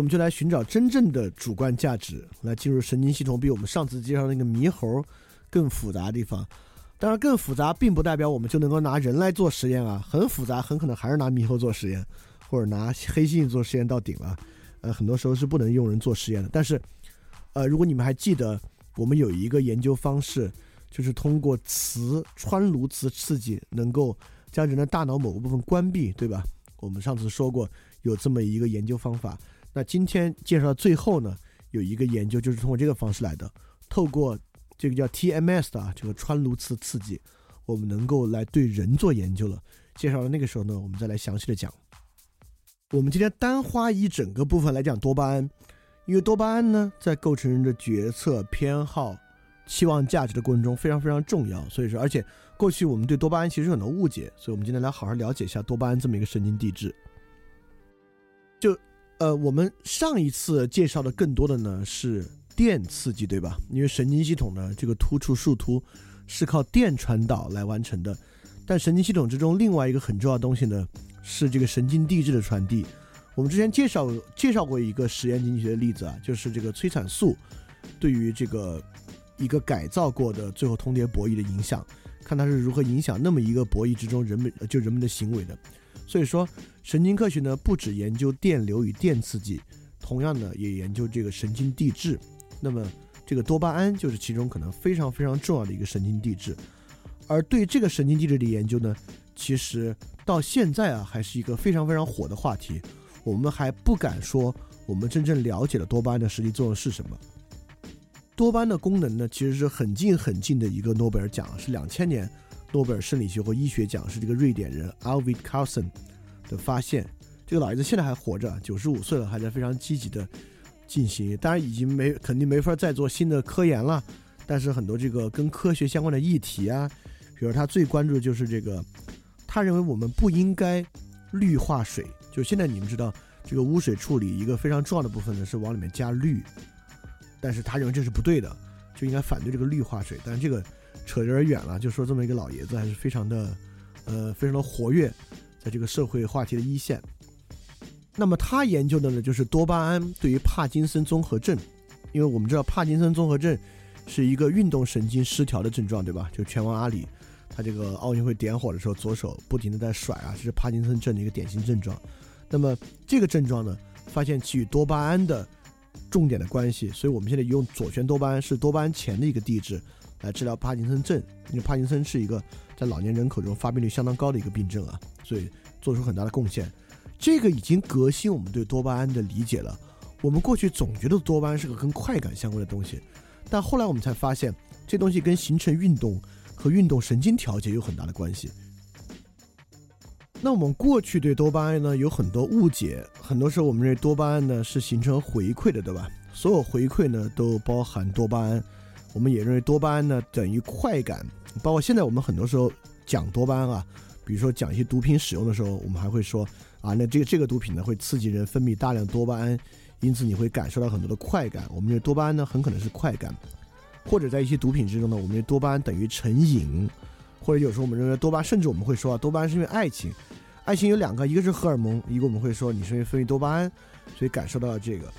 我们就来寻找真正的主观价值，来进入神经系统比我们上次介绍那个猕猴更复杂的地方。当然，更复杂并不代表我们就能够拿人来做实验啊，很复杂，很可能还是拿猕猴做实验，或者拿黑猩猩做实验到顶了。呃，很多时候是不能用人做实验的。但是，呃，如果你们还记得，我们有一个研究方式，就是通过磁穿颅磁刺激，能够将人的大脑某个部分关闭，对吧？我们上次说过有这么一个研究方法。那今天介绍到最后呢，有一个研究就是通过这个方式来的，透过这个叫 TMS 的啊，这个穿颅磁刺激，我们能够来对人做研究了。介绍到那个时候呢，我们再来详细的讲。我们今天单花一整个部分来讲多巴胺，因为多巴胺呢，在构成人的决策、偏好、期望价值的过程中非常非常重要。所以说，而且过去我们对多巴胺其实有很多误解，所以我们今天来好好了解一下多巴胺这么一个神经递质。就呃，我们上一次介绍的更多的呢是电刺激，对吧？因为神经系统呢，这个突触树突是靠电传导来完成的，但神经系统之中另外一个很重要的东西呢。是这个神经递质的传递。我们之前介绍介绍过一个实验经济学的例子啊，就是这个催产素对于这个一个改造过的最后通牒博弈的影响，看它是如何影响那么一个博弈之中人们就人们的行为的。所以说，神经科学呢不只研究电流与电刺激，同样呢也研究这个神经递质。那么这个多巴胺就是其中可能非常非常重要的一个神经递质。而对这个神经递质的研究呢，其实。到现在啊，还是一个非常非常火的话题。我们还不敢说我们真正了解了多巴胺的实际作用是什么。多巴胺的功能呢，其实是很近很近的一个诺贝尔奖，是两千年诺贝尔生理学或医学奖，是这个瑞典人 Alvid Carlson 的发现。这个老爷子现在还活着，九十五岁了，还在非常积极的进行。当然已经没肯定没法再做新的科研了，但是很多这个跟科学相关的议题啊，比如他最关注的就是这个。他认为我们不应该氯化水，就现在你们知道这个污水处理一个非常重要的部分呢是往里面加氯，但是他认为这是不对的，就应该反对这个氯化水。但是这个扯有点远了，就说这么一个老爷子还是非常的，呃，非常的活跃，在这个社会话题的一线。那么他研究的呢就是多巴胺对于帕金森综合症，因为我们知道帕金森综合症是一个运动神经失调的症状，对吧？就拳王阿里。他这个奥运会点火的时候，左手不停的在甩啊，这是帕金森症的一个典型症状。那么这个症状呢，发现其与多巴胺的重点的关系，所以我们现在用左旋多巴胺是多巴胺前的一个地质来治疗帕金森症。因为帕金森是一个在老年人口中发病率相当高的一个病症啊，所以做出很大的贡献。这个已经革新我们对多巴胺的理解了。我们过去总觉得多巴胺是个跟快感相关的东西，但后来我们才发现，这东西跟形成运动。和运动神经调节有很大的关系。那我们过去对多巴胺呢有很多误解，很多时候我们认为多巴胺呢是形成回馈的，对吧？所有回馈呢都包含多巴胺。我们也认为多巴胺呢等于快感，包括现在我们很多时候讲多巴胺啊，比如说讲一些毒品使用的时候，我们还会说啊，那这个这个毒品呢会刺激人分泌大量多巴胺，因此你会感受到很多的快感。我们认为多巴胺呢很可能是快感。或者在一些毒品之中呢，我们认为多巴胺等于成瘾，或者有时候我们认为多巴，甚至我们会说啊，多巴胺是因为爱情，爱情有两个，一个是荷尔蒙，一个我们会说你是因为分泌多巴胺，所以感受到了这个。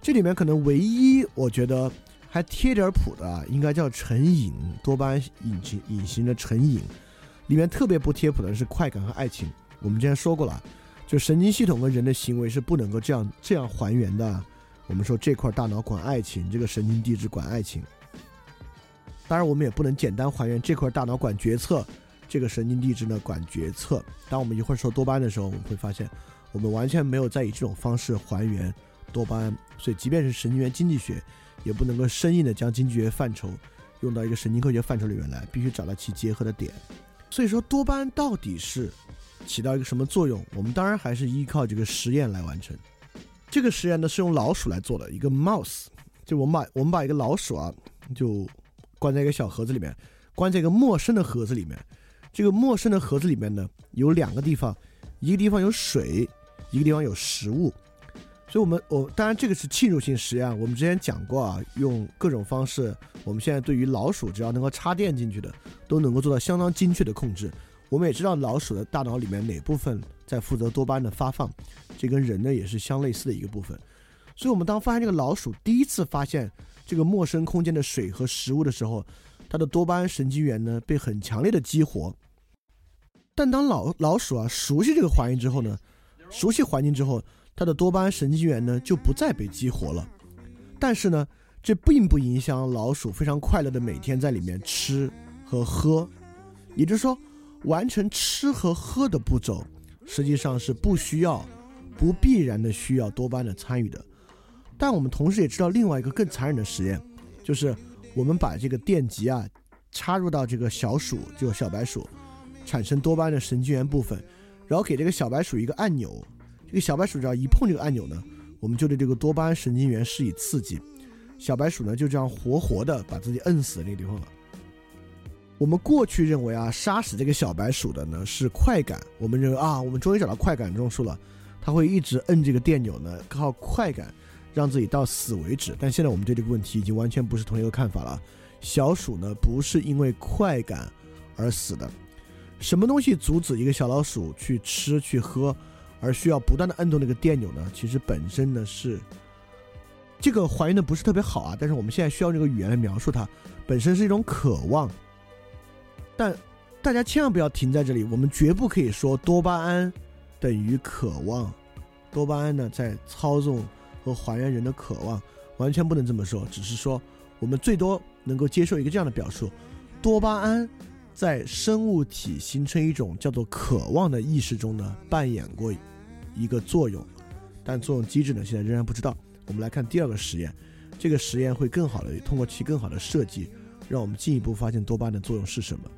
这里面可能唯一我觉得还贴点谱的，应该叫成瘾，多巴胺隐形隐形的成瘾，里面特别不贴谱的是快感和爱情。我们之前说过了，就神经系统跟人的行为是不能够这样这样还原的。我们说这块大脑管爱情，这个神经递质管爱情。当然，我们也不能简单还原这块大脑管决策，这个神经递质呢管决策。当我们一会儿说多巴胺的时候，我们会发现，我们完全没有在以这种方式还原多巴胺。所以，即便是神经元经济学，也不能够生硬的将经济学范畴用到一个神经科学范畴里面来，必须找到其结合的点。所以说，多巴胺到底是起到一个什么作用？我们当然还是依靠这个实验来完成。这个实验呢是用老鼠来做的，一个 mouse，就我们把我们把一个老鼠啊，就。关在一个小盒子里面，关在一个陌生的盒子里面。这个陌生的盒子里面呢，有两个地方，一个地方有水，一个地方有食物。所以，我们我当然这个是侵入性实验。我们之前讲过啊，用各种方式，我们现在对于老鼠只要能够插电进去的，都能够做到相当精确的控制。我们也知道老鼠的大脑里面哪部分在负责多巴胺的发放，这跟人呢也是相类似的一个部分。所以我们当发现这个老鼠第一次发现这个陌生空间的水和食物的时候，它的多巴胺神经元呢被很强烈的激活。但当老老鼠啊熟悉这个环境之后呢，熟悉环境之后，它的多巴胺神经元呢就不再被激活了。但是呢，这并不影响老鼠非常快乐的每天在里面吃和喝。也就是说，完成吃和喝的步骤，实际上是不需要、不必然的需要多巴胺的参与的。但我们同时也知道另外一个更残忍的实验，就是我们把这个电极啊插入到这个小鼠，就小白鼠产生多巴胺的神经元部分，然后给这个小白鼠一个按钮，这个小白鼠只要一碰这个按钮呢，我们就对这个多巴胺神经元施以刺激，小白鼠呢就这样活活的把自己摁死那个地方了。我们过去认为啊，杀死这个小白鼠的呢是快感，我们认为啊，我们终于找到快感中枢了，它会一直摁这个电钮呢，靠快感。让自己到死为止，但现在我们对这个问题已经完全不是同一个看法了。小鼠呢，不是因为快感而死的。什么东西阻止一个小老鼠去吃去喝，而需要不断的摁动那个电钮呢？其实本身呢是这个还原的不是特别好啊。但是我们现在需要这个语言来描述它，本身是一种渴望。但大家千万不要停在这里，我们绝不可以说多巴胺等于渴望。多巴胺呢，在操纵。和还原人的渴望，完全不能这么说。只是说，我们最多能够接受一个这样的表述：多巴胺在生物体形成一种叫做渴望的意识中呢，扮演过一个作用。但作用机制呢，现在仍然不知道。我们来看第二个实验，这个实验会更好的通过其更好的设计，让我们进一步发现多巴胺的作用是什么。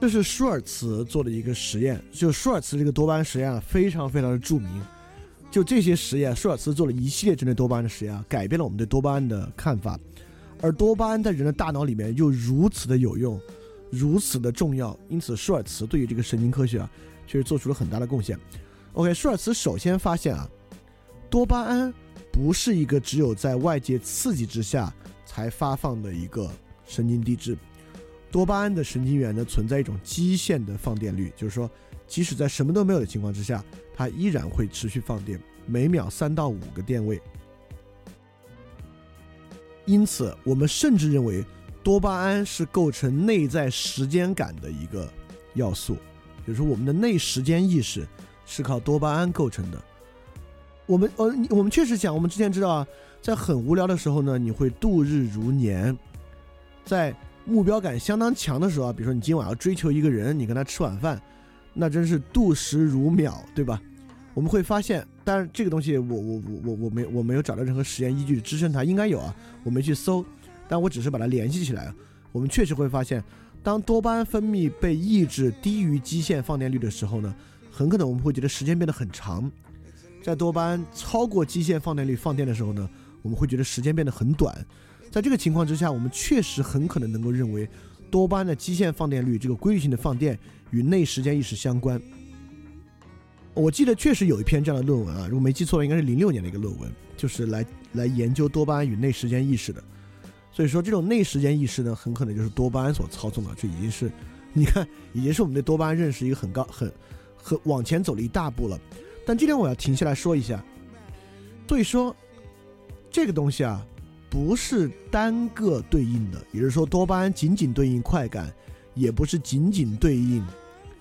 这是舒尔茨做的一个实验，就舒尔茨这个多巴胺实验啊，非常非常的著名。就这些实验，舒尔茨做了一系列针对多巴胺的实验，改变了我们对多巴胺的看法。而多巴胺在人的大脑里面又如此的有用，如此的重要，因此舒尔茨对于这个神经科学啊，确实做出了很大的贡献。OK，舒尔茨首先发现啊，多巴胺不是一个只有在外界刺激之下才发放的一个神经递质，多巴胺的神经元呢存在一种基线的放电率，就是说。即使在什么都没有的情况之下，它依然会持续放电，每秒三到五个电位。因此，我们甚至认为多巴胺是构成内在时间感的一个要素，就是说我们的内时间意识是靠多巴胺构成的。我们呃，我们确实讲，我们之前知道啊，在很无聊的时候呢，你会度日如年；在目标感相当强的时候啊，比如说你今晚要追求一个人，你跟他吃晚饭。那真是度时如秒，对吧？我们会发现，当然这个东西我我我我我没我没有找到任何实验依据支撑它，应该有啊，我没去搜，但我只是把它联系起来。我们确实会发现，当多巴胺分泌被抑制低于基线放电率的时候呢，很可能我们会觉得时间变得很长；在多巴胺超过基线放电率放电的时候呢，我们会觉得时间变得很短。在这个情况之下，我们确实很可能能够认为。多巴胺的基线放电率，这个规律性的放电与内时间意识相关。我记得确实有一篇这样的论文啊，如果没记错，应该是零六年的一个论文，就是来来研究多巴胺与内时间意识的。所以说，这种内时间意识呢，很可能就是多巴胺所操纵的。这已经是，你看，已经是我们对多巴胺认识一个很高、很、很往前走了一大步了。但今天我要停下来说一下，所以说这个东西啊。不是单个对应的，也就是说，多巴胺仅仅对应快感，也不是仅仅对应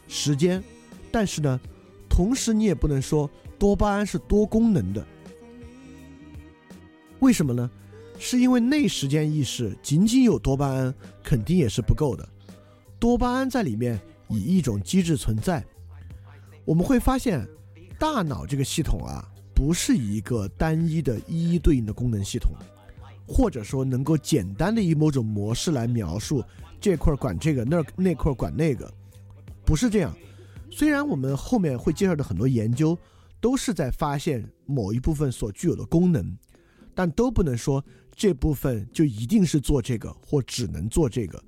时间。但是呢，同时你也不能说多巴胺是多功能的。为什么呢？是因为内时间意识仅仅有多巴胺肯定也是不够的，多巴胺在里面以一种机制存在。我们会发现，大脑这个系统啊，不是一个单一的一一对应的功能系统。或者说能够简单的以某种模式来描述这块管这个，那那块管那个，不是这样。虽然我们后面会介绍的很多研究都是在发现某一部分所具有的功能，但都不能说这部分就一定是做这个或只能做这个。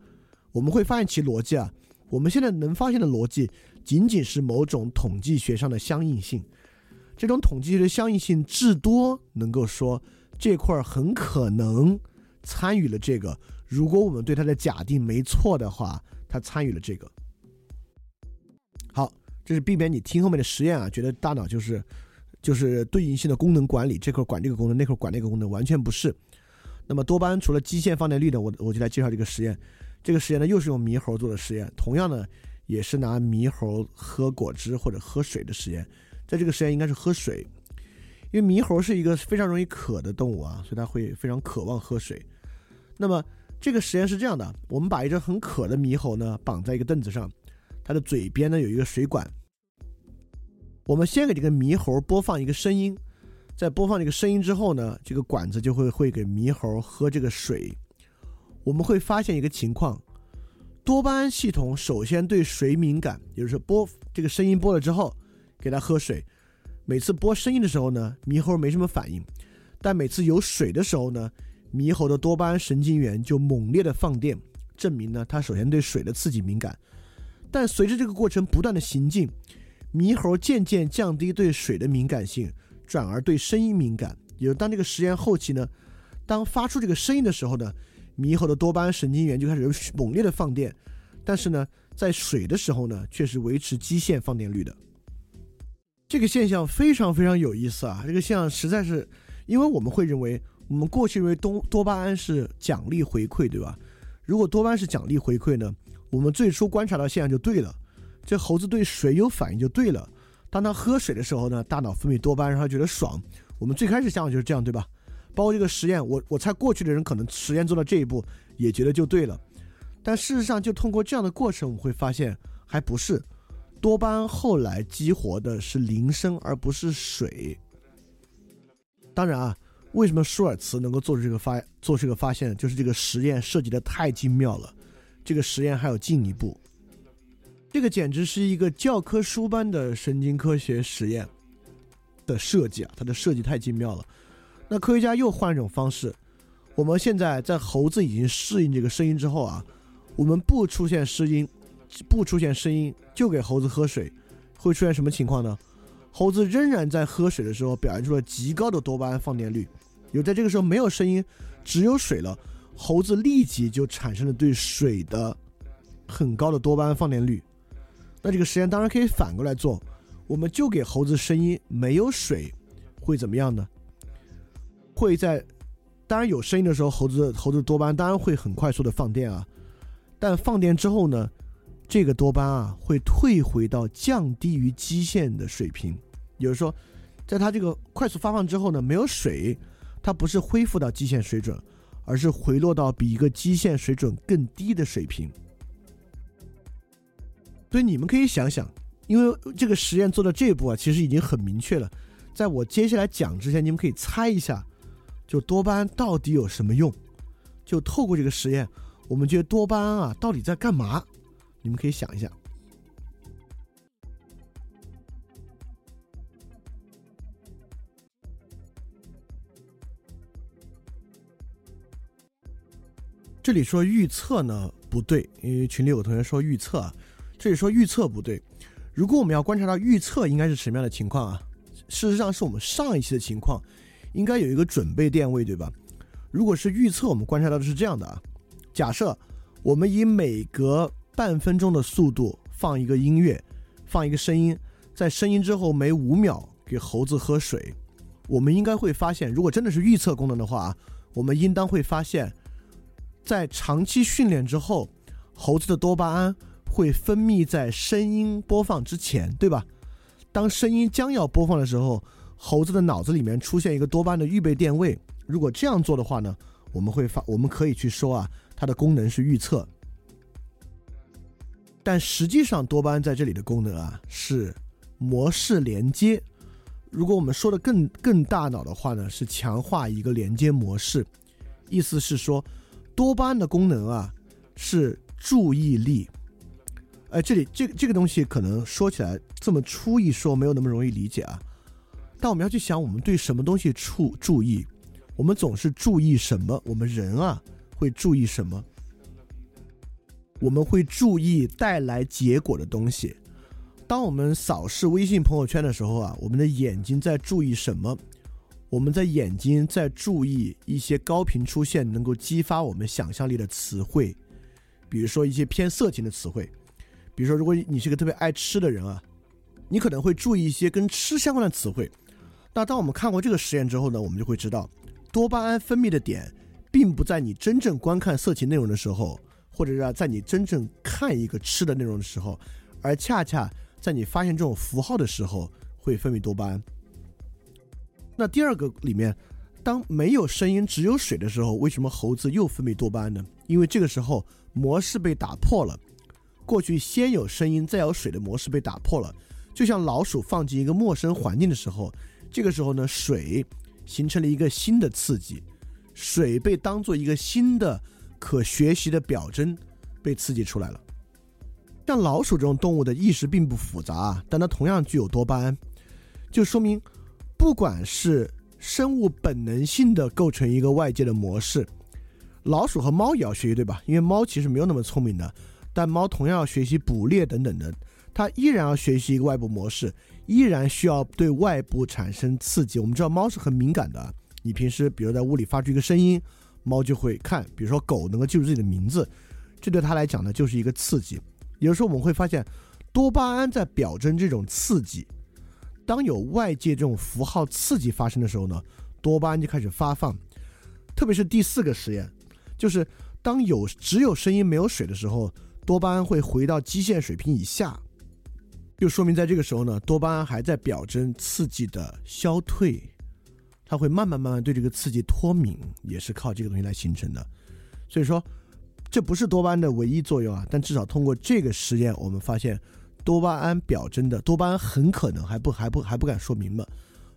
我们会发现其逻辑啊，我们现在能发现的逻辑仅仅是某种统计学上的相应性。这种统计学的相应性至多能够说。这块很可能参与了这个。如果我们对它的假定没错的话，它参与了这个。就，是避免你听后面的实验啊，觉得大脑就是就是对应性的功能管理，这块管这个功能，那块管那个功能，完全不是。那么多巴胺除了基线放电率的，我我就来介绍这个实验。这个实验呢，又是用猕猴做的实验，同样呢，也是拿猕猴喝果汁或者喝水的实验。在这个实验应该是喝水，因为猕猴是一个非常容易渴的动物啊，所以它会非常渴望喝水。那么这个实验是这样的：我们把一只很渴的猕猴呢绑在一个凳子上，它的嘴边呢有一个水管。我们先给这个猕猴播放一个声音。在播放这个声音之后呢，这个管子就会会给猕猴喝这个水。我们会发现一个情况：多巴胺系统首先对水敏感，也就是播这个声音播了之后，给它喝水。每次播声音的时候呢，猕猴没什么反应；但每次有水的时候呢，猕猴的多巴胺神经元就猛烈的放电，证明呢它首先对水的刺激敏感。但随着这个过程不断的行进，猕猴渐渐降低对水的敏感性。转而对声音敏感，也就当这个实验后期呢，当发出这个声音的时候呢，猕猴的多巴胺神经元就开始猛烈的放电，但是呢，在水的时候呢，却是维持基线放电率的。这个现象非常非常有意思啊！这个现象实在是，因为我们会认为，我们过去认为多多巴胺是奖励回馈，对吧？如果多巴胺是奖励回馈呢，我们最初观察到现象就对了，这猴子对水有反应就对了。当他喝水的时候呢，大脑分泌多巴胺，让他觉得爽。我们最开始想法就是这样，对吧？包括这个实验，我我猜过去的人可能实验做到这一步也觉得就对了。但事实上，就通过这样的过程，我们会发现还不是多巴胺后来激活的是铃声，而不是水。当然啊，为什么舒尔茨能够做出这个发做出这个发现，就是这个实验设计的太精妙了。这个实验还有进一步。这个简直是一个教科书般的神经科学实验的设计啊！它的设计太精妙了。那科学家又换一种方式，我们现在在猴子已经适应这个声音之后啊，我们不出现声音，不出现声音，就给猴子喝水，会出现什么情况呢？猴子仍然在喝水的时候表现出了极高的多巴胺放电率。有在这个时候没有声音，只有水了，猴子立即就产生了对水的很高的多巴胺放电率。那这个实验当然可以反过来做，我们就给猴子声音，没有水，会怎么样呢？会在当然有声音的时候，猴子猴子多巴胺当然会很快速的放电啊，但放电之后呢，这个多巴胺啊会退回到降低于基线的水平，也就是说，在它这个快速发放之后呢，没有水，它不是恢复到基线水准，而是回落到比一个基线水准更低的水平。所以你们可以想想，因为这个实验做到这一步啊，其实已经很明确了。在我接下来讲之前，你们可以猜一下，就多巴胺到底有什么用？就透过这个实验，我们觉得多巴胺啊到底在干嘛？你们可以想一下。这里说预测呢不对，因为群里有同学说预测啊。这里说预测不对，如果我们要观察到预测应该是什么样的情况啊？事实上是我们上一期的情况，应该有一个准备电位，对吧？如果是预测，我们观察到的是这样的啊：假设我们以每隔半分钟的速度放一个音乐，放一个声音，在声音之后每五秒给猴子喝水，我们应该会发现，如果真的是预测功能的话，我们应当会发现，在长期训练之后，猴子的多巴胺。会分泌在声音播放之前，对吧？当声音将要播放的时候，猴子的脑子里面出现一个多巴胺的预备电位。如果这样做的话呢，我们会发，我们可以去说啊，它的功能是预测。但实际上，多巴胺在这里的功能啊是模式连接。如果我们说的更更大脑的话呢，是强化一个连接模式。意思是说，多巴胺的功能啊是注意力。哎，这里这个这个东西可能说起来这么粗一说没有那么容易理解啊，但我们要去想，我们对什么东西注注意，我们总是注意什么？我们人啊会注意什么？我们会注意带来结果的东西。当我们扫视微信朋友圈的时候啊，我们的眼睛在注意什么？我们在眼睛在注意一些高频出现能够激发我们想象力的词汇，比如说一些偏色情的词汇。比如说，如果你是个特别爱吃的人啊，你可能会注意一些跟吃相关的词汇。那当我们看过这个实验之后呢，我们就会知道，多巴胺分泌的点，并不在你真正观看色情内容的时候，或者是在你真正看一个吃的内容的时候，而恰恰在你发现这种符号的时候会分泌多巴胺。那第二个里面，当没有声音只有水的时候，为什么猴子又分泌多巴胺呢？因为这个时候模式被打破了，过去先有声音再有水的模式被打破了，就像老鼠放进一个陌生环境的时候。这个时候呢，水形成了一个新的刺激，水被当做一个新的可学习的表征被刺激出来了。像老鼠这种动物的意识并不复杂，但它同样具有多巴胺，就说明不管是生物本能性的构成一个外界的模式，老鼠和猫也要学习，对吧？因为猫其实没有那么聪明的，但猫同样要学习捕猎等等的，它依然要学习一个外部模式。依然需要对外部产生刺激。我们知道猫是很敏感的。你平时比如在屋里发出一个声音，猫就会看。比如说狗能够记住自己的名字，这对它来讲呢就是一个刺激。有时候我们会发现，多巴胺在表征这种刺激。当有外界这种符号刺激发生的时候呢，多巴胺就开始发放。特别是第四个实验，就是当有只有声音没有水的时候，多巴胺会回到基线水平以下。就说明在这个时候呢，多巴胺还在表征刺激的消退，它会慢慢慢慢对这个刺激脱敏，也是靠这个东西来形成的。所以说，这不是多巴胺的唯一作用啊，但至少通过这个实验，我们发现多巴胺表征的多巴胺很可能还不还不还不敢说明嘛，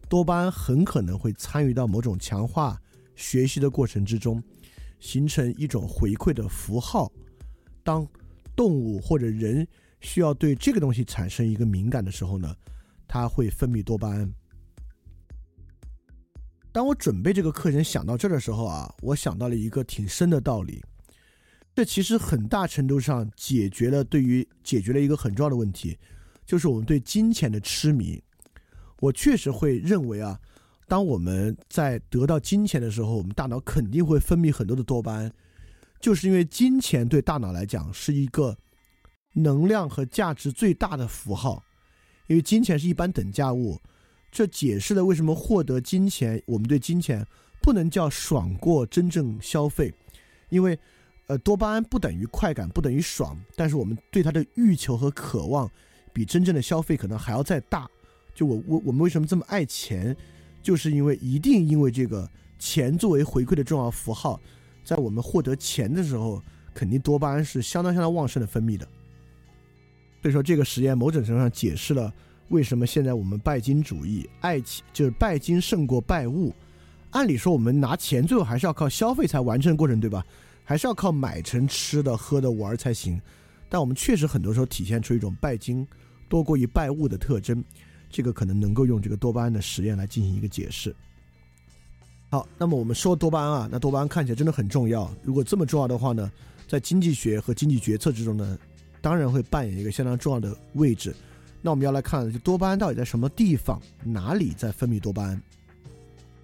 多巴胺很可能会参与到某种强化学习的过程之中，形成一种回馈的符号。当动物或者人。需要对这个东西产生一个敏感的时候呢，它会分泌多巴胺。当我准备这个课程想到这儿的时候啊，我想到了一个挺深的道理。这其实很大程度上解决了对于解决了一个很重要的问题，就是我们对金钱的痴迷。我确实会认为啊，当我们在得到金钱的时候，我们大脑肯定会分泌很多的多巴胺，就是因为金钱对大脑来讲是一个。能量和价值最大的符号，因为金钱是一般等价物，这解释了为什么获得金钱，我们对金钱不能叫爽过真正消费，因为，呃，多巴胺不等于快感，不等于爽，但是我们对它的欲求和渴望，比真正的消费可能还要再大。就我我我们为什么这么爱钱，就是因为一定因为这个钱作为回馈的重要符号，在我们获得钱的时候，肯定多巴胺是相当相当旺盛的分泌的。所以说，这个实验某种程度上解释了为什么现在我们拜金主义，爱情就是拜金胜过拜物。按理说，我们拿钱最后还是要靠消费才完成过程，对吧？还是要靠买成吃的、喝的、玩才行。但我们确实很多时候体现出一种拜金多过于拜物的特征。这个可能能够用这个多巴胺的实验来进行一个解释。好，那么我们说多巴胺啊，那多巴胺看起来真的很重要。如果这么重要的话呢，在经济学和经济决策之中呢？当然会扮演一个相当重要的位置。那我们要来看，就多巴胺到底在什么地方、哪里在分泌多巴胺？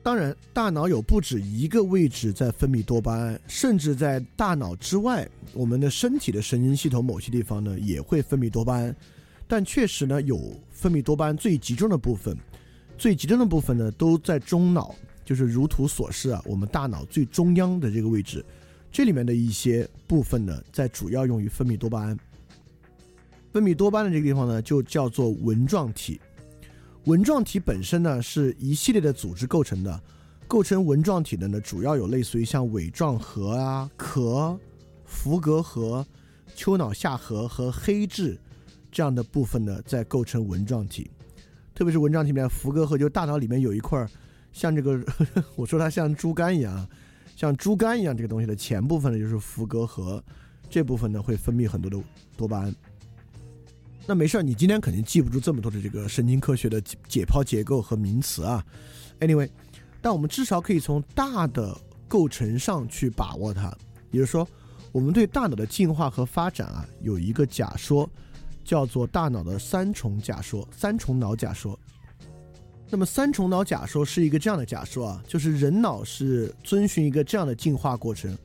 当然，大脑有不止一个位置在分泌多巴胺，甚至在大脑之外，我们的身体的神经系统某些地方呢也会分泌多巴胺。但确实呢，有分泌多巴胺最集中的部分，最集中的部分呢都在中脑，就是如图所示啊，我们大脑最中央的这个位置，这里面的一些部分呢，在主要用于分泌多巴胺。分泌多巴胺的这个地方呢，就叫做纹状体。纹状体本身呢，是一系列的组织构成的。构成纹状体的呢，主要有类似于像尾状核啊、壳、伏隔核、丘脑下核和黑质这样的部分呢，在构成纹状体。特别是纹状体里面，伏隔核就大脑里面有一块像这个，我说它像猪肝一样，像猪肝一样这个东西的前部分呢，就是伏隔核，这部分呢会分泌很多的多巴胺。那没事儿，你今天肯定记不住这么多的这个神经科学的解剖结构和名词啊。Anyway，但我们至少可以从大的构成上去把握它。也就是说，我们对大脑的进化和发展啊，有一个假说，叫做大脑的三重假说、三重脑假说。那么三重脑假说是一个这样的假说啊，就是人脑是遵循一个这样的进化过程，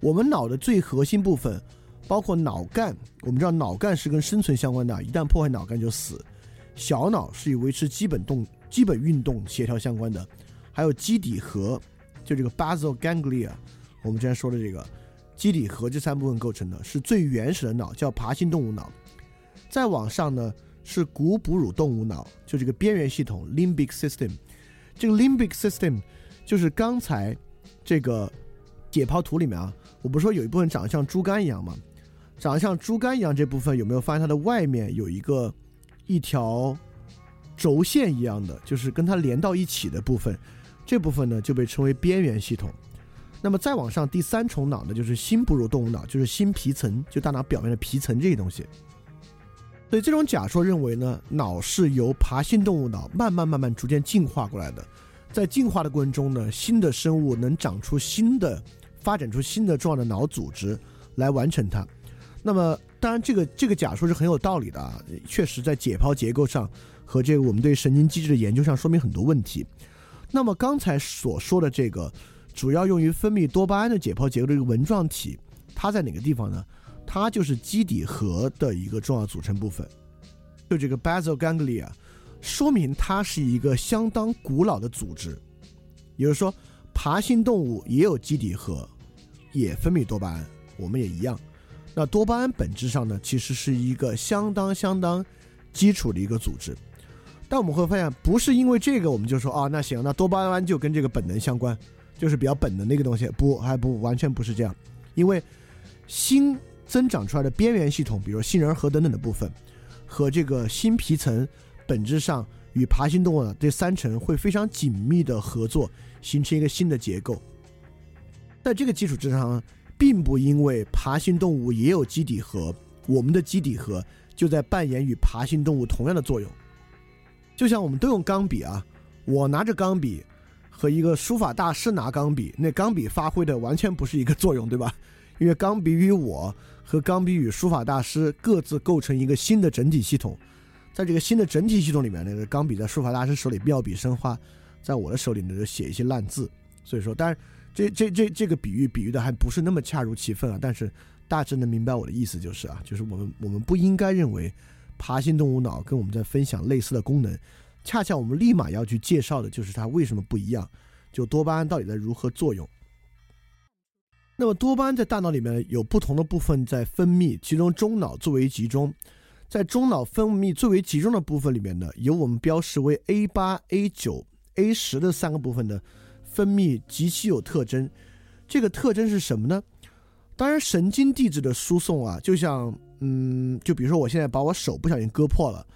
我们脑的最核心部分。包括脑干，我们知道脑干是跟生存相关的，一旦破坏脑干就死。小脑是以维持基本动基本运动协调相关的，还有基底核，就这个 basal ganglia，我们之前说的这个基底核这三部分构成的，是最原始的脑，叫爬行动物脑。再往上呢是古哺乳动物脑，就这个边缘系统 limbic system。这个 limbic system 就是刚才这个解剖图里面啊，我不是说有一部分长得像猪肝一样吗？长得像猪肝一样这部分有没有发现它的外面有一个一条轴线一样的，就是跟它连到一起的部分？这部分呢就被称为边缘系统。那么再往上第三重脑呢，就是新哺乳动物脑，就是新皮层，就大脑表面的皮层这些东西。所以这种假说认为呢，脑是由爬行动物脑慢慢慢慢逐渐进化过来的，在进化的过程中呢，新的生物能长出新的、发展出新的重要的脑组织来完成它。那么，当然这个这个假说是很有道理的啊，确实在解剖结构上和这个我们对神经机制的研究上说明很多问题。那么刚才所说的这个主要用于分泌多巴胺的解剖结构的这个纹状体，它在哪个地方呢？它就是基底核的一个重要组成部分，就这个 basal ganglia，说明它是一个相当古老的组织。也就是说，爬行动物也有基底核，也分泌多巴胺，我们也一样。那多巴胺本质上呢，其实是一个相当相当基础的一个组织。但我们会发现，不是因为这个我们就说啊，那行，那多巴胺就跟这个本能相关，就是比较本能的一个东西。不，还不完全不是这样，因为心。增长出来的边缘系统，比如杏仁核等等的部分，和这个新皮层本质上与爬行动物的这三层会非常紧密的合作，形成一个新的结构。在这个基础之上，并不因为爬行动物也有基底核，我们的基底核就在扮演与爬行动物同样的作用。就像我们都用钢笔啊，我拿着钢笔和一个书法大师拿钢笔，那钢笔发挥的完全不是一个作用，对吧？因为钢笔与我。和钢笔与书法大师各自构成一个新的整体系统，在这个新的整体系统里面，那个钢笔在书法大师手里妙笔生花，在我的手里呢就写一些烂字。所以说，当然这这这这个比喻比喻的还不是那么恰如其分啊，但是大致能明白我的意思就是啊，就是我们我们不应该认为爬行动物脑跟我们在分享类似的功能，恰恰我们立马要去介绍的就是它为什么不一样，就多巴胺到底在如何作用。那么多巴胺在大脑里面有不同的部分在分泌，其中中脑最为集中。在中脑分泌最为集中的部分里面呢，有我们标识为 A 八、A 九、A 十的三个部分的分泌极其有特征。这个特征是什么呢？当然，神经递质的输送啊，就像嗯，就比如说我现在把我手不小心割破了，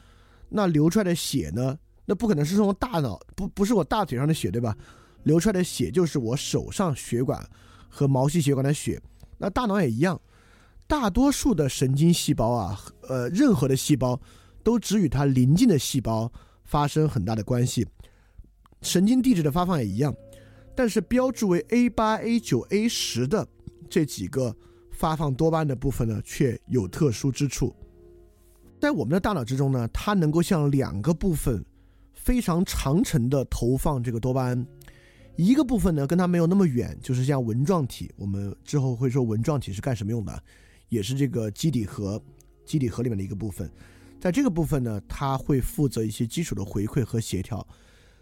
那流出来的血呢，那不可能是从大脑，不不是我大腿上的血，对吧？流出来的血就是我手上血管。和毛细血管的血，那大脑也一样，大多数的神经细胞啊，呃，任何的细胞都只与它邻近的细胞发生很大的关系。神经递质的发放也一样，但是标志为 A 八、A 九、A 十的这几个发放多巴胺的部分呢，却有特殊之处。在我们的大脑之中呢，它能够向两个部分非常长程的投放这个多巴胺。一个部分呢，跟它没有那么远，就是像纹状体。我们之后会说纹状体是干什么用的，也是这个基底核，基底核里面的一个部分。在这个部分呢，它会负责一些基础的回馈和协调。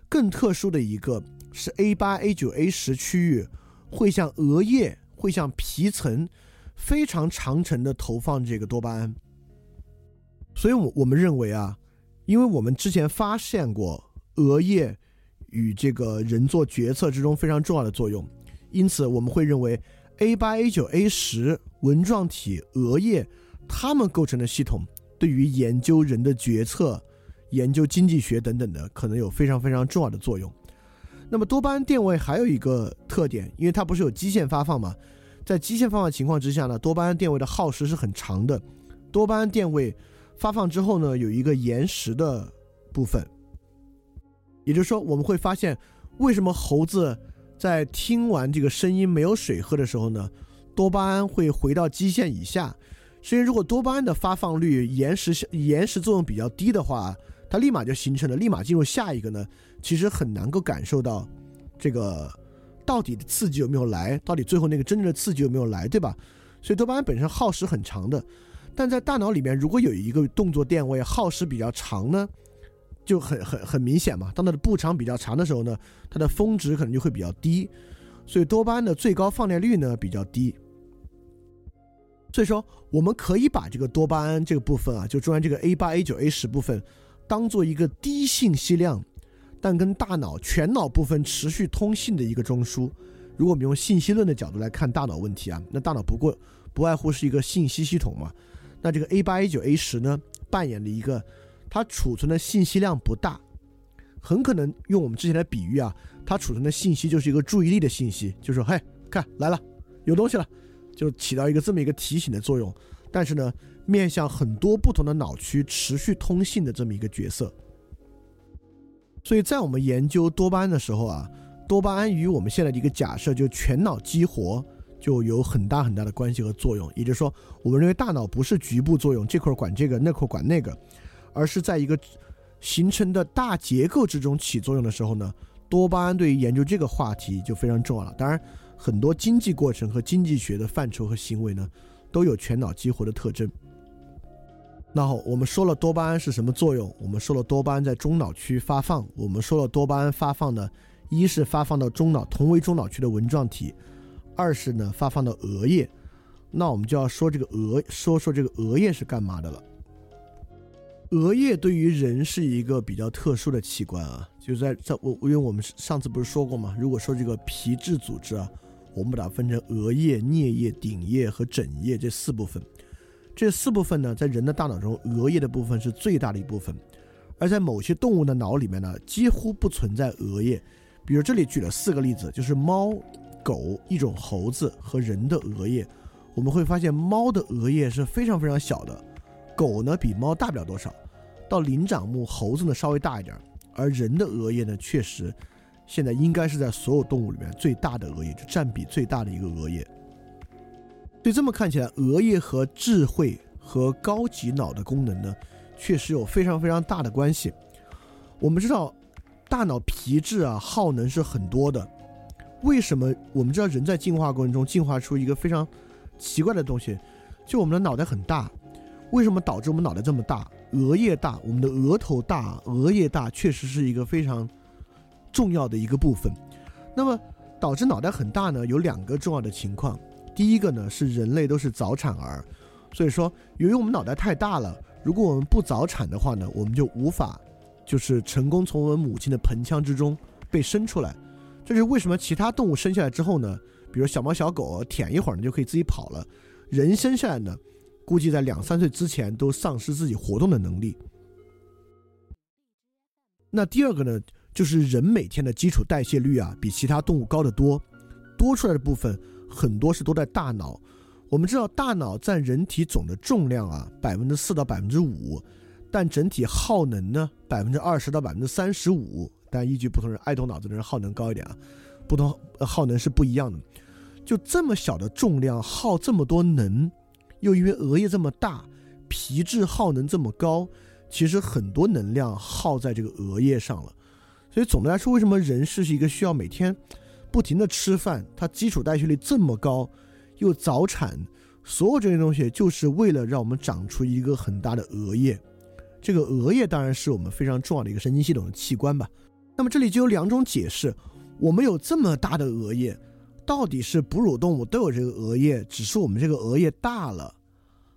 更特殊的一个是 A 八、A 九、A 十区域，会向额叶，会向皮层非常长程的投放这个多巴胺。所以，我我们认为啊，因为我们之前发现过额叶。与这个人做决策之中非常重要的作用，因此我们会认为 A 八、A 九、A 十纹状体、额叶，它们构成的系统对于研究人的决策、研究经济学等等的，可能有非常非常重要的作用。那么多巴胺电位还有一个特点，因为它不是有基线发放嘛？在基线发放情况之下呢，多巴胺电位的耗时是很长的。多巴胺电位发放之后呢，有一个延时的部分。也就是说，我们会发现，为什么猴子在听完这个声音没有水喝的时候呢？多巴胺会回到基线以下。所以，如果多巴胺的发放率延时延时作用比较低的话，它立马就形成了，立马进入下一个呢？其实很难够感受到这个到底的刺激有没有来，到底最后那个真正的刺激有没有来，对吧？所以多巴胺本身耗时很长的，但在大脑里面，如果有一个动作电位耗时比较长呢？就很很很明显嘛。当它的步长比较长的时候呢，它的峰值可能就会比较低，所以多巴胺的最高放电率呢比较低。所以说，我们可以把这个多巴胺这个部分啊，就中间这个 A 八、A 九、A 十部分，当做一个低信息量，但跟大脑全脑部分持续通信的一个中枢。如果我们用信息论的角度来看大脑问题啊，那大脑不过不外乎是一个信息系统嘛。那这个 A 八、A 九、A 十呢，扮演了一个它储存的信息量不大，很可能用我们之前的比喻啊，它储存的信息就是一个注意力的信息，就是嘿，看来了，有东西了。就起到一个这么一个提醒的作用，但是呢，面向很多不同的脑区持续通信的这么一个角色。所以在我们研究多巴胺的时候啊，多巴胺与我们现在的一个假设，就全脑激活，就有很大很大的关系和作用。也就是说，我们认为大脑不是局部作用，这块管这个，那块管那个，而是在一个形成的大结构之中起作用的时候呢，多巴胺对于研究这个话题就非常重要了。当然。很多经济过程和经济学的范畴和行为呢，都有全脑激活的特征。那好我们说了多巴胺是什么作用，我们说了多巴胺在中脑区发放，我们说了多巴胺发放的，一是发放到中脑同为中脑区的纹状体，二是呢发放到额叶。那我们就要说这个额，说说这个额叶是干嘛的了。额叶对于人是一个比较特殊的器官啊，就在在我因为我们上次不是说过吗？如果说这个皮质组织啊。我们把它分成额叶、颞叶、顶叶和枕叶这四部分。这四部分呢，在人的大脑中，额叶的部分是最大的一部分。而在某些动物的脑里面呢，几乎不存在额叶。比如这里举了四个例子，就是猫、狗、一种猴子和人的额叶。我们会发现，猫的额叶是非常非常小的，狗呢比猫大不了多少，到灵长目猴子呢稍微大一点，而人的额叶呢确实。现在应该是在所有动物里面最大的额叶，就占比最大的一个额叶。所以这么看起来，额叶和智慧和高级脑的功能呢，确实有非常非常大的关系。我们知道，大脑皮质啊耗能是很多的。为什么？我们知道人在进化过程中进化出一个非常奇怪的东西，就我们的脑袋很大。为什么导致我们脑袋这么大？额叶大，我们的额头大，额叶大，确实是一个非常。重要的一个部分，那么导致脑袋很大呢？有两个重要的情况。第一个呢是人类都是早产儿，所以说由于我们脑袋太大了，如果我们不早产的话呢，我们就无法就是成功从我们母亲的盆腔之中被生出来。这是为什么？其他动物生下来之后呢，比如小猫小狗舔一会儿呢就可以自己跑了，人生下来呢，估计在两三岁之前都丧失自己活动的能力。那第二个呢？就是人每天的基础代谢率啊，比其他动物高得多，多出来的部分很多是都在大脑。我们知道大脑占人体总的重量啊百分之四到百分之五，但整体耗能呢百分之二十到百分之三十五。但依据不同人爱动脑子的人耗能高一点啊，不同耗能是不一样的。就这么小的重量耗这么多能，又因为额叶这么大，皮质耗能这么高，其实很多能量耗在这个额叶上了。所以总的来说，为什么人是一个需要每天不停的吃饭，它基础代谢率这么高，又早产，所有这些东西就是为了让我们长出一个很大的额叶。这个额叶当然是我们非常重要的一个神经系统的器官吧。那么这里就有两种解释：我们有这么大的额叶，到底是哺乳动物都有这个额叶，只是我们这个额叶大了，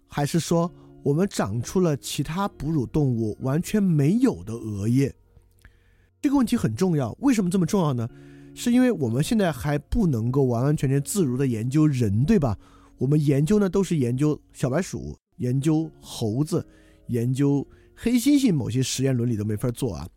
还是说我们长出了其他哺乳动物完全没有的额叶？这个问题很重要，为什么这么重要呢？是因为我们现在还不能够完完全全自如的研究人，对吧？我们研究呢都是研究小白鼠、研究猴子、研究黑猩猩，某些实验伦理都没法做啊。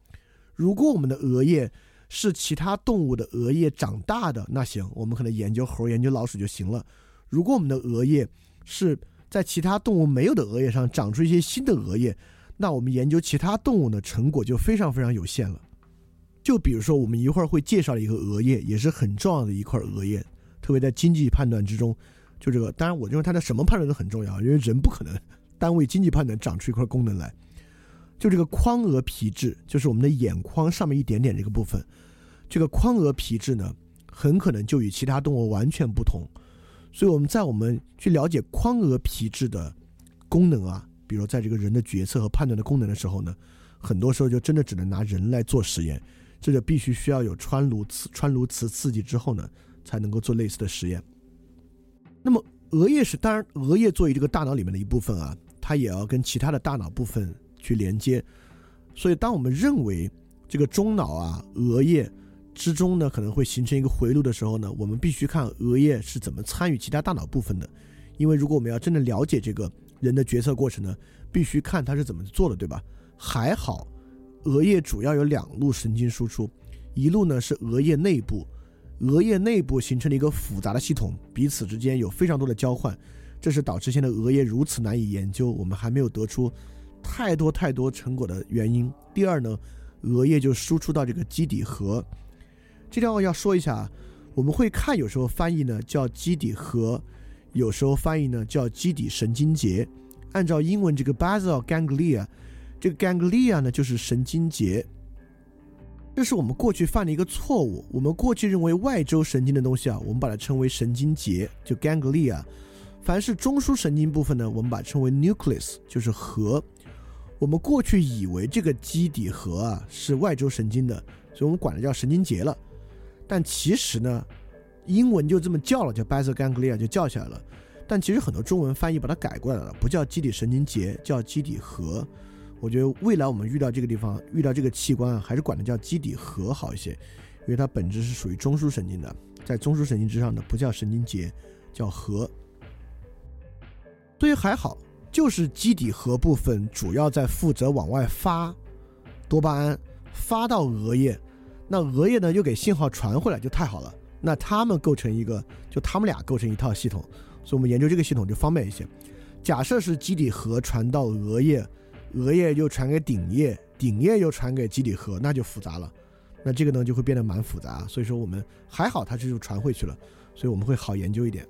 如果我们的额叶是其他动物的额叶长大的，那行，我们可能研究猴、研究老鼠就行了。如果我们的额叶是在其他动物没有的额叶上长出一些新的额叶，那我们研究其他动物的成果就非常非常有限了。就比如说，我们一会儿会介绍的一个额叶，也是很重要的一块额叶，特别在经济判断之中。就这个，当然我认为它的什么判断都很重要，因为人不可能单位经济判断长出一块功能来。就这个眶额皮质，就是我们的眼眶上面一点点这个部分，这个眶额皮质呢，很可能就与其他动物完全不同。所以我们在我们去了解眶额皮质的功能啊，比如在这个人的决策和判断的功能的时候呢。很多时候就真的只能拿人来做实验，这就必须需要有穿颅刺穿颅磁刺激之后呢，才能够做类似的实验。那么额叶是当然，额叶作为这个大脑里面的一部分啊，它也要跟其他的大脑部分去连接。所以当我们认为这个中脑啊额叶之中呢可能会形成一个回路的时候呢，我们必须看额叶是怎么参与其他大脑部分的。因为如果我们要真的了解这个人的决策过程呢，必须看他是怎么做的，对吧？还好，额叶主要有两路神经输出，一路呢是额叶内部，额叶内部形成了一个复杂的系统，彼此之间有非常多的交换，这是导致现在额叶如此难以研究，我们还没有得出太多太多成果的原因。第二呢，额叶就输出到这个基底核，这地方要说一下啊，我们会看有时候翻译呢叫基底核。有时候翻译呢叫基底神经节，按照英文这个 basal ganglia，这个 ganglia 呢就是神经节。这是我们过去犯的一个错误。我们过去认为外周神经的东西啊，我们把它称为神经节，就 ganglia。凡是中枢神经部分呢，我们把它称为 nucleus，就是核。我们过去以为这个基底核啊是外周神经的，所以我们管它叫神经节了。但其实呢。英文就这么叫了，叫 basal ganglia 就叫起来了，但其实很多中文翻译把它改过来了，不叫基底神经节，叫基底核。我觉得未来我们遇到这个地方，遇到这个器官，还是管它叫基底核好一些，因为它本质是属于中枢神经的，在中枢神经之上的不叫神经节，叫核。所以还好，就是基底核部分主要在负责往外发多巴胺，发到额叶，那额叶呢又给信号传回来，就太好了。那他们构成一个，就他们俩构成一套系统，所以我们研究这个系统就方便一些。假设是基底核传到额叶，额叶又传给顶叶，顶叶又传给基底核，那就复杂了。那这个呢就会变得蛮复杂。所以说我们还好，它这就传回去了，所以我们会好研究一点。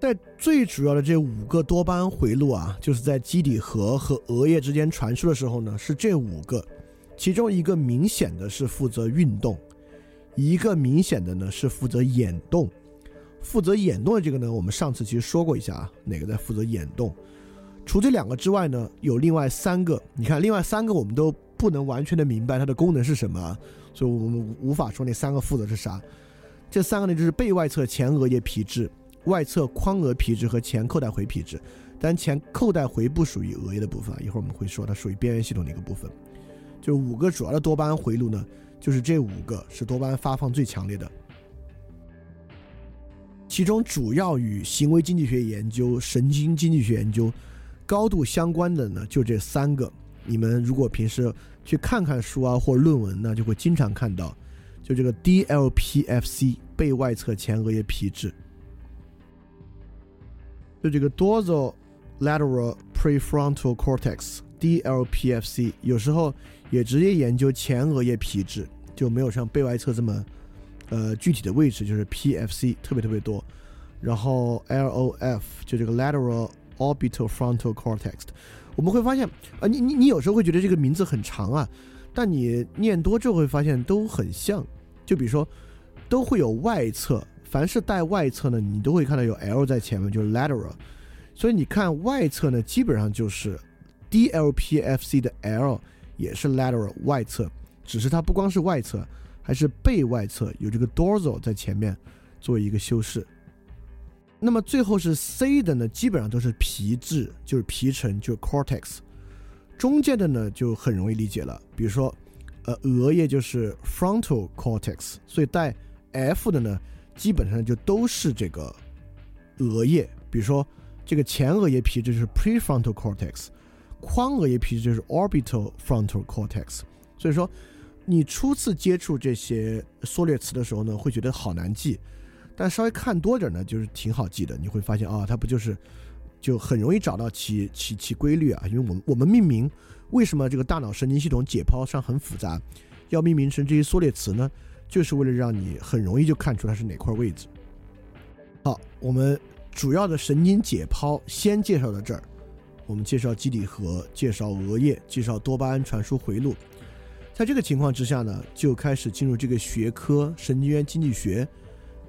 在最主要的这五个多巴胺回路啊，就是在基底核和额叶之间传输的时候呢，是这五个，其中一个明显的是负责运动。一个明显的呢是负责眼动，负责眼动的这个呢，我们上次其实说过一下啊，哪个在负责眼动？除这两个之外呢，有另外三个。你看，另外三个我们都不能完全的明白它的功能是什么，所以我们无法说那三个负责是啥。这三个呢就是背外侧前额叶皮质、外侧眶额皮质和前扣带回皮质。但前扣带回不属于额叶的部分，一会儿我们会说它属于边缘系统的一个部分。就五个主要的多巴胺回路呢。就是这五个是多巴胺发放最强烈的，其中主要与行为经济学研究、神经经济学研究高度相关的呢，就这三个。你们如果平时去看看书啊或论文呢，就会经常看到，就这个 DLPFC 背外侧前额叶皮质，就这个 dorsal lateral prefrontal cortex DLPFC，有时候。也直接研究前额叶皮质，就没有像背外侧这么，呃，具体的位置，就是 PFC 特别特别多。然后 LOF 就这个 lateral orbital frontal cortex，我们会发现啊，你你你有时候会觉得这个名字很长啊，但你念多之后会发现都很像。就比如说，都会有外侧，凡是带外侧呢，你都会看到有 L 在前面，就是 lateral。所以你看外侧呢，基本上就是 DLPFC 的 L。也是 lateral 外侧，只是它不光是外侧，还是背外侧有这个 dorsal 在前面作为一个修饰。那么最后是 C 的呢，基本上都是皮质，就是皮层，就是 cortex。中间的呢就很容易理解了，比如说，呃，额叶就是 frontal cortex，所以带 F 的呢，基本上就都是这个额叶。比如说这个前额叶皮质就是 prefrontal cortex。眶额叶皮质就是 orbital frontal cortex，所以说你初次接触这些缩略词的时候呢，会觉得好难记，但稍微看多点呢，就是挺好记的。你会发现啊，它不就是就很容易找到其其其规律啊？因为我们我们命名为什么这个大脑神经系统解剖上很复杂，要命名成这些缩略词呢？就是为了让你很容易就看出它是哪块位置。好，我们主要的神经解剖先介绍到这儿。我们介绍基底核，介绍额叶，介绍多巴胺传输回路。在这个情况之下呢，就开始进入这个学科——神经元经济学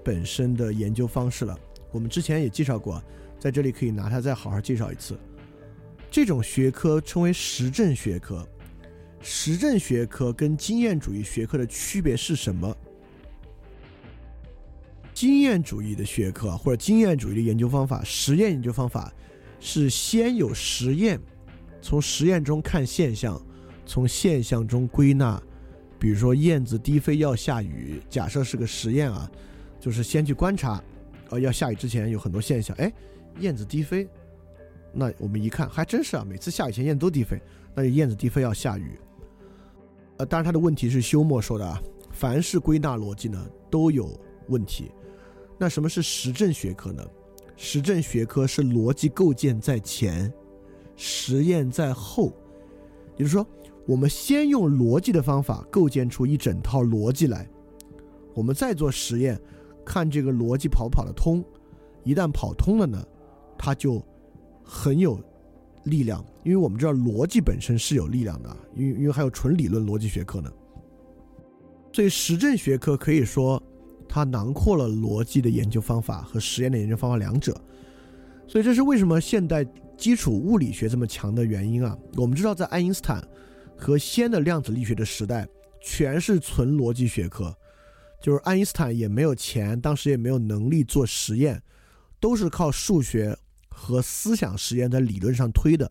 本身的研究方式了。我们之前也介绍过，在这里可以拿它再好好介绍一次。这种学科称为实证学科。实证学科跟经验主义学科的区别是什么？经验主义的学科或者经验主义的研究方法，实验研究方法是先有实验，从实验中看现象，从现象中归纳。比如说燕子低飞要下雨，假设是个实验啊，就是先去观察，呃，要下雨之前有很多现象，哎，燕子低飞，那我们一看还真是啊，每次下雨前燕子都低飞，那就燕子低飞要下雨。呃，当然他的问题是休谟说的啊，凡是归纳逻辑呢都有问题。那什么是实证学科呢？实证学科是逻辑构建在前，实验在后。也就是说，我们先用逻辑的方法构建出一整套逻辑来，我们再做实验，看这个逻辑跑不跑得通。一旦跑通了呢，它就很有力量，因为我们知道逻辑本身是有力量的，因为因为还有纯理论逻辑学科呢。所以实证学科可以说。它囊括了逻辑的研究方法和实验的研究方法两者，所以这是为什么现代基础物理学这么强的原因啊！我们知道，在爱因斯坦和先的量子力学的时代，全是纯逻辑学科，就是爱因斯坦也没有钱，当时也没有能力做实验，都是靠数学和思想实验在理论上推的。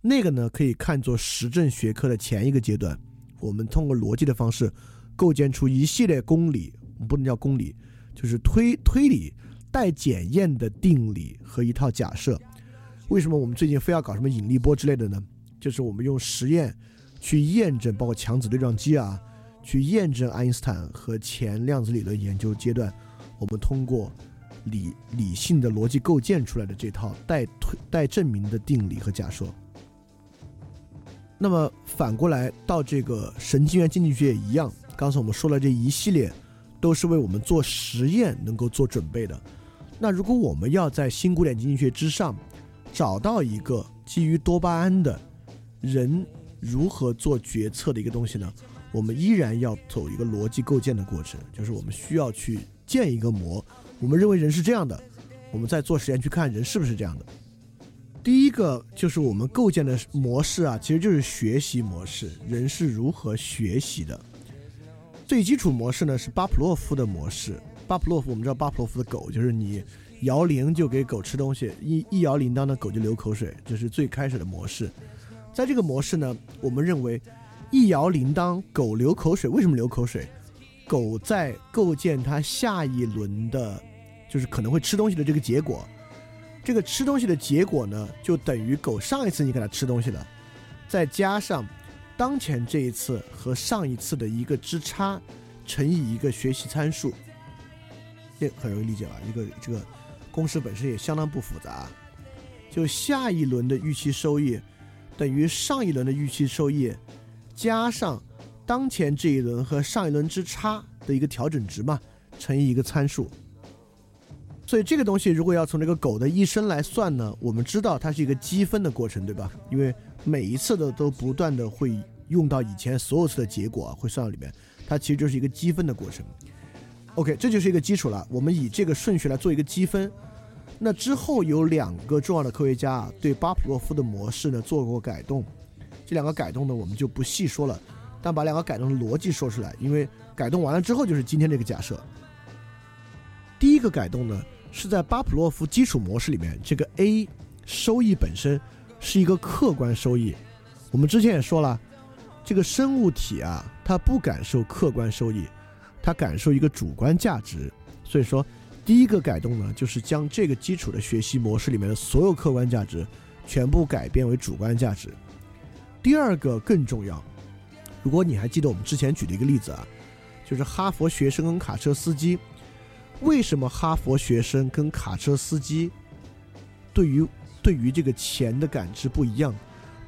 那个呢，可以看作实证学科的前一个阶段，我们通过逻辑的方式构建出一系列公理。不能叫公理，就是推推理带检验的定理和一套假设。为什么我们最近非要搞什么引力波之类的呢？就是我们用实验去验证，包括强子对撞机啊，去验证爱因斯坦和前量子理论研究阶段，我们通过理理性的逻辑构建出来的这套带推带证明的定理和假设。那么反过来到这个神经元经济学也一样，刚才我们说了这一系列。都是为我们做实验能够做准备的。那如果我们要在新古典经济学之上找到一个基于多巴胺的人如何做决策的一个东西呢？我们依然要走一个逻辑构建的过程，就是我们需要去建一个模。我们认为人是这样的，我们在做实验去看人是不是这样的。第一个就是我们构建的模式啊，其实就是学习模式，人是如何学习的。最基础模式呢是巴甫洛夫的模式。巴甫洛夫，我们知道巴甫洛夫的狗就是你摇铃就给狗吃东西，一一摇铃铛呢狗就流口水，这是最开始的模式。在这个模式呢，我们认为一摇铃铛狗流口水，为什么流口水？狗在构建它下一轮的，就是可能会吃东西的这个结果。这个吃东西的结果呢，就等于狗上一次你给它吃东西了，再加上。当前这一次和上一次的一个之差，乘以一个学习参数，这很容易理解吧？一个这个公式本身也相当不复杂，就下一轮的预期收益等于上一轮的预期收益加上当前这一轮和上一轮之差的一个调整值嘛，乘以一个参数。所以这个东西如果要从这个狗的一生来算呢，我们知道它是一个积分的过程，对吧？因为每一次的都不断的会用到以前所有次的结果啊会算到里面，它其实就是一个积分的过程。OK，这就是一个基础了。我们以这个顺序来做一个积分。那之后有两个重要的科学家啊，对巴甫洛夫的模式呢做过改动。这两个改动呢，我们就不细说了，但把两个改动的逻辑说出来，因为改动完了之后就是今天这个假设。第一个改动呢，是在巴甫洛夫基础模式里面，这个 A 收益本身。是一个客观收益，我们之前也说了，这个生物体啊，它不感受客观收益，它感受一个主观价值。所以说，第一个改动呢，就是将这个基础的学习模式里面的所有客观价值全部改变为主观价值。第二个更重要，如果你还记得我们之前举的一个例子啊，就是哈佛学生跟卡车司机，为什么哈佛学生跟卡车司机对于对于这个钱的感知不一样，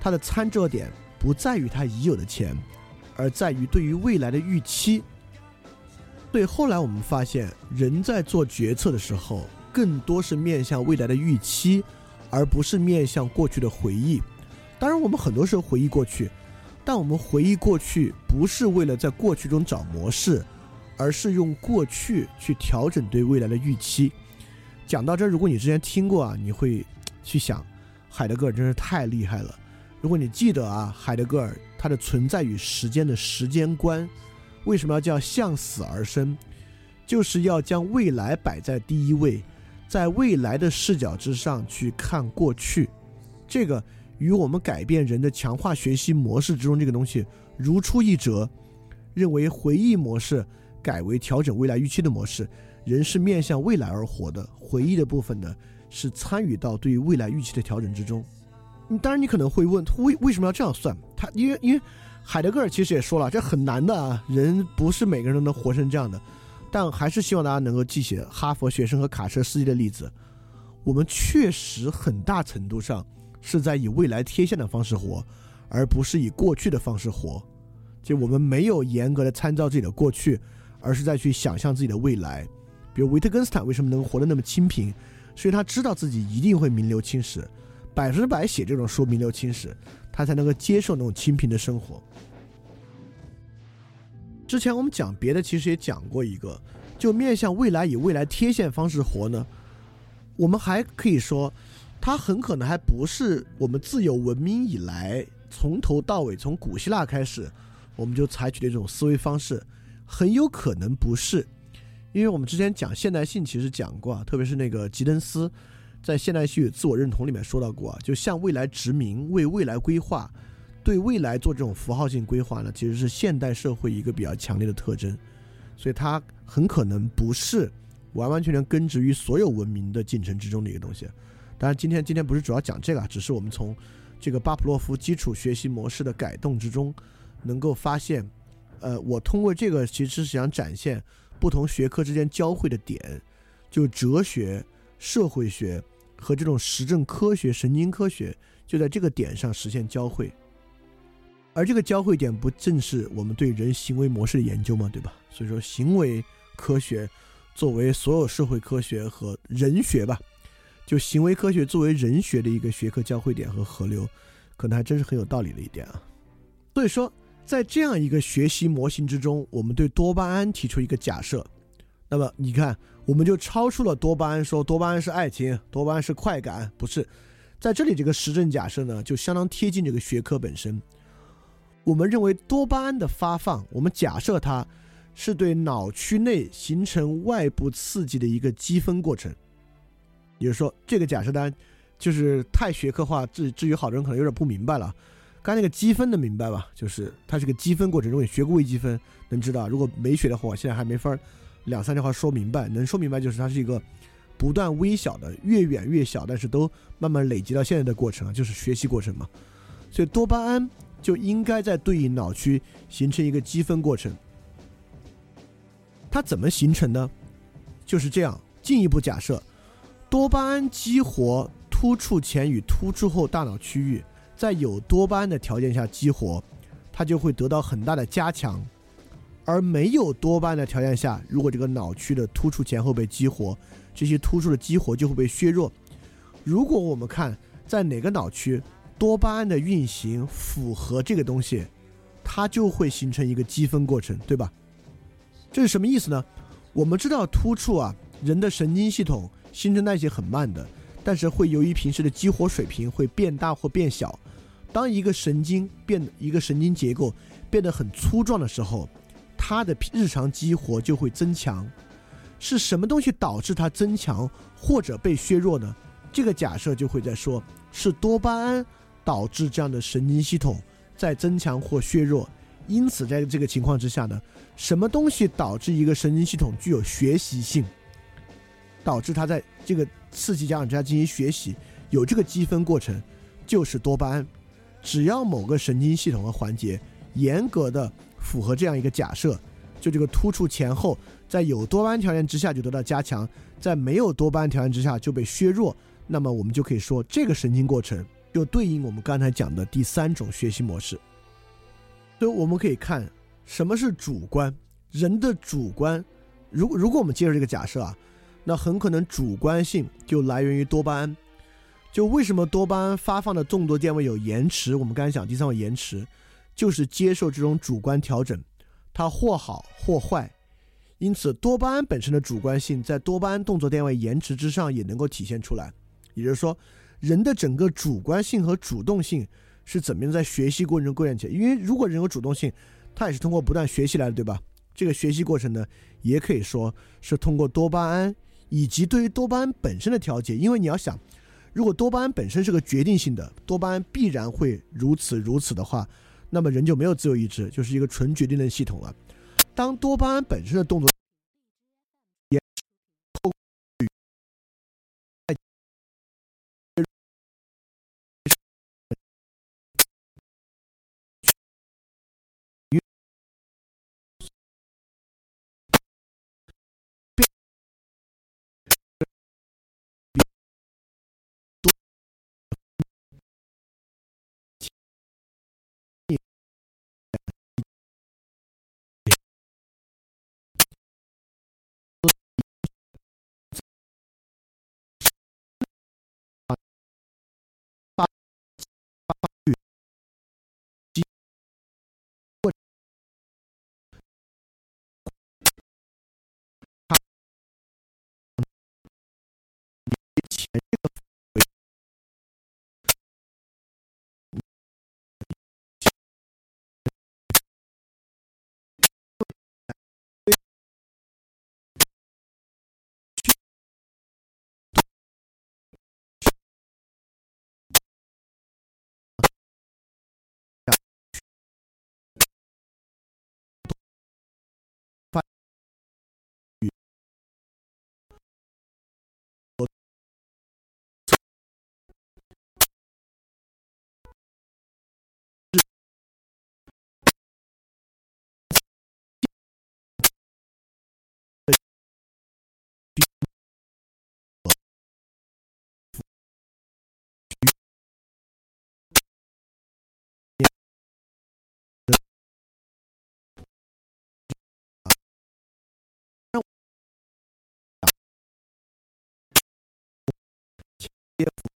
它的参照点不在于他已有的钱，而在于对于未来的预期。对后来我们发现，人在做决策的时候，更多是面向未来的预期，而不是面向过去的回忆。当然，我们很多时候回忆过去，但我们回忆过去不是为了在过去中找模式，而是用过去去调整对未来的预期。讲到这，如果你之前听过啊，你会。去想，海德格尔真是太厉害了。如果你记得啊，海德格尔他的存在与时间的时间观，为什么要叫向死而生？就是要将未来摆在第一位，在未来的视角之上去看过去。这个与我们改变人的强化学习模式之中这个东西如出一辙。认为回忆模式改为调整未来预期的模式，人是面向未来而活的，回忆的部分呢是参与到对于未来预期的调整之中。当然，你可能会问，为为什么要这样算？他因为因为海德格尔其实也说了，这很难的啊，人不是每个人都能活成这样的。但还是希望大家能够记起哈佛学生和卡车司机的例子。我们确实很大程度上是在以未来贴现的方式活，而不是以过去的方式活。就我们没有严格的参照自己的过去，而是在去想象自己的未来。比如维特根斯坦为什么能活得那么清贫？所以他知道自己一定会名留青史。百分之百写这种书名留青史，他才能够接受那种清贫的生活。之前我们讲别的，其实也讲过一个，就面向未来以未来贴现方式活呢。我们还可以说，它很可能还不是我们自有文明以来从头到尾，从古希腊开始，我们就采取的一种思维方式，很有可能不是，因为我们之前讲现代性其实讲过啊，特别是那个吉登斯。在现代性与自我认同里面说到过啊，就向未来殖民，为未来规划，对未来做这种符号性规划呢，其实是现代社会一个比较强烈的特征，所以它很可能不是完完全全根植于所有文明的进程之中的一个东西。当然，今天今天不是主要讲这个啊，只是我们从这个巴甫洛夫基础学习模式的改动之中，能够发现，呃，我通过这个其实是想展现不同学科之间交汇的点，就哲学。社会学和这种实证科学、神经科学就在这个点上实现交汇，而这个交汇点不正是我们对人行为模式的研究吗？对吧？所以说，行为科学作为所有社会科学和人学吧，就行为科学作为人学的一个学科交汇点和河流，可能还真是很有道理的一点啊。所以说，在这样一个学习模型之中，我们对多巴胺提出一个假设，那么你看。我们就超出了多巴胺，说多巴胺是爱情，多巴胺是快感，不是，在这里这个实证假设呢，就相当贴近这个学科本身。我们认为多巴胺的发放，我们假设它是对脑区内形成外部刺激的一个积分过程。也就是说，这个假设单就是太学科化，至至于好多人可能有点不明白了。刚那个积分的明白吧？就是它是个积分过程，如果你学过微积分，能知道；如果没学的话，现在还没法。两三句话说明白，能说明白就是它是一个不断微小的、越远越小，但是都慢慢累积到现在的过程啊，就是学习过程嘛。所以多巴胺就应该在对应脑区形成一个积分过程。它怎么形成呢？就是这样。进一步假设，多巴胺激活突触前与突触后大脑区域，在有多巴胺的条件下激活，它就会得到很大的加强。而没有多巴胺的条件下，如果这个脑区的突触前后被激活，这些突触的激活就会被削弱。如果我们看在哪个脑区多巴胺的运行符合这个东西，它就会形成一个积分过程，对吧？这是什么意思呢？我们知道突触啊，人的神经系统新陈代谢很慢的，但是会由于平时的激活水平会变大或变小。当一个神经变一个神经结构变得很粗壮的时候。它的日常激活就会增强，是什么东西导致它增强或者被削弱呢？这个假设就会在说，是多巴胺导致这样的神经系统在增强或削弱。因此，在这个情况之下呢，什么东西导致一个神经系统具有学习性，导致它在这个刺激加上之下进行学习，有这个积分过程，就是多巴胺。只要某个神经系统的环节严格的。符合这样一个假设，就这个突触前后，在有多巴胺条件之下就得到加强，在没有多巴胺条件之下就被削弱。那么我们就可以说，这个神经过程就对应我们刚才讲的第三种学习模式。所以我们可以看什么是主观，人的主观。如果如果我们接受这个假设啊，那很可能主观性就来源于多巴胺。就为什么多巴胺发放的动作电位有延迟？我们刚才讲第三个延迟。就是接受这种主观调整，它或好或坏，因此多巴胺本身的主观性在多巴胺动作电位延迟之上也能够体现出来。也就是说，人的整个主观性和主动性是怎么样在学习过程中构建起来。因为如果人有主动性，他也是通过不断学习来的，对吧？这个学习过程呢，也可以说是通过多巴胺以及对于多巴胺本身的调节。因为你要想，如果多巴胺本身是个决定性的，多巴胺必然会如此如此的话，那么人就没有自由意志，就是一个纯决定的系统了。当多巴胺本身的动作。Yeah.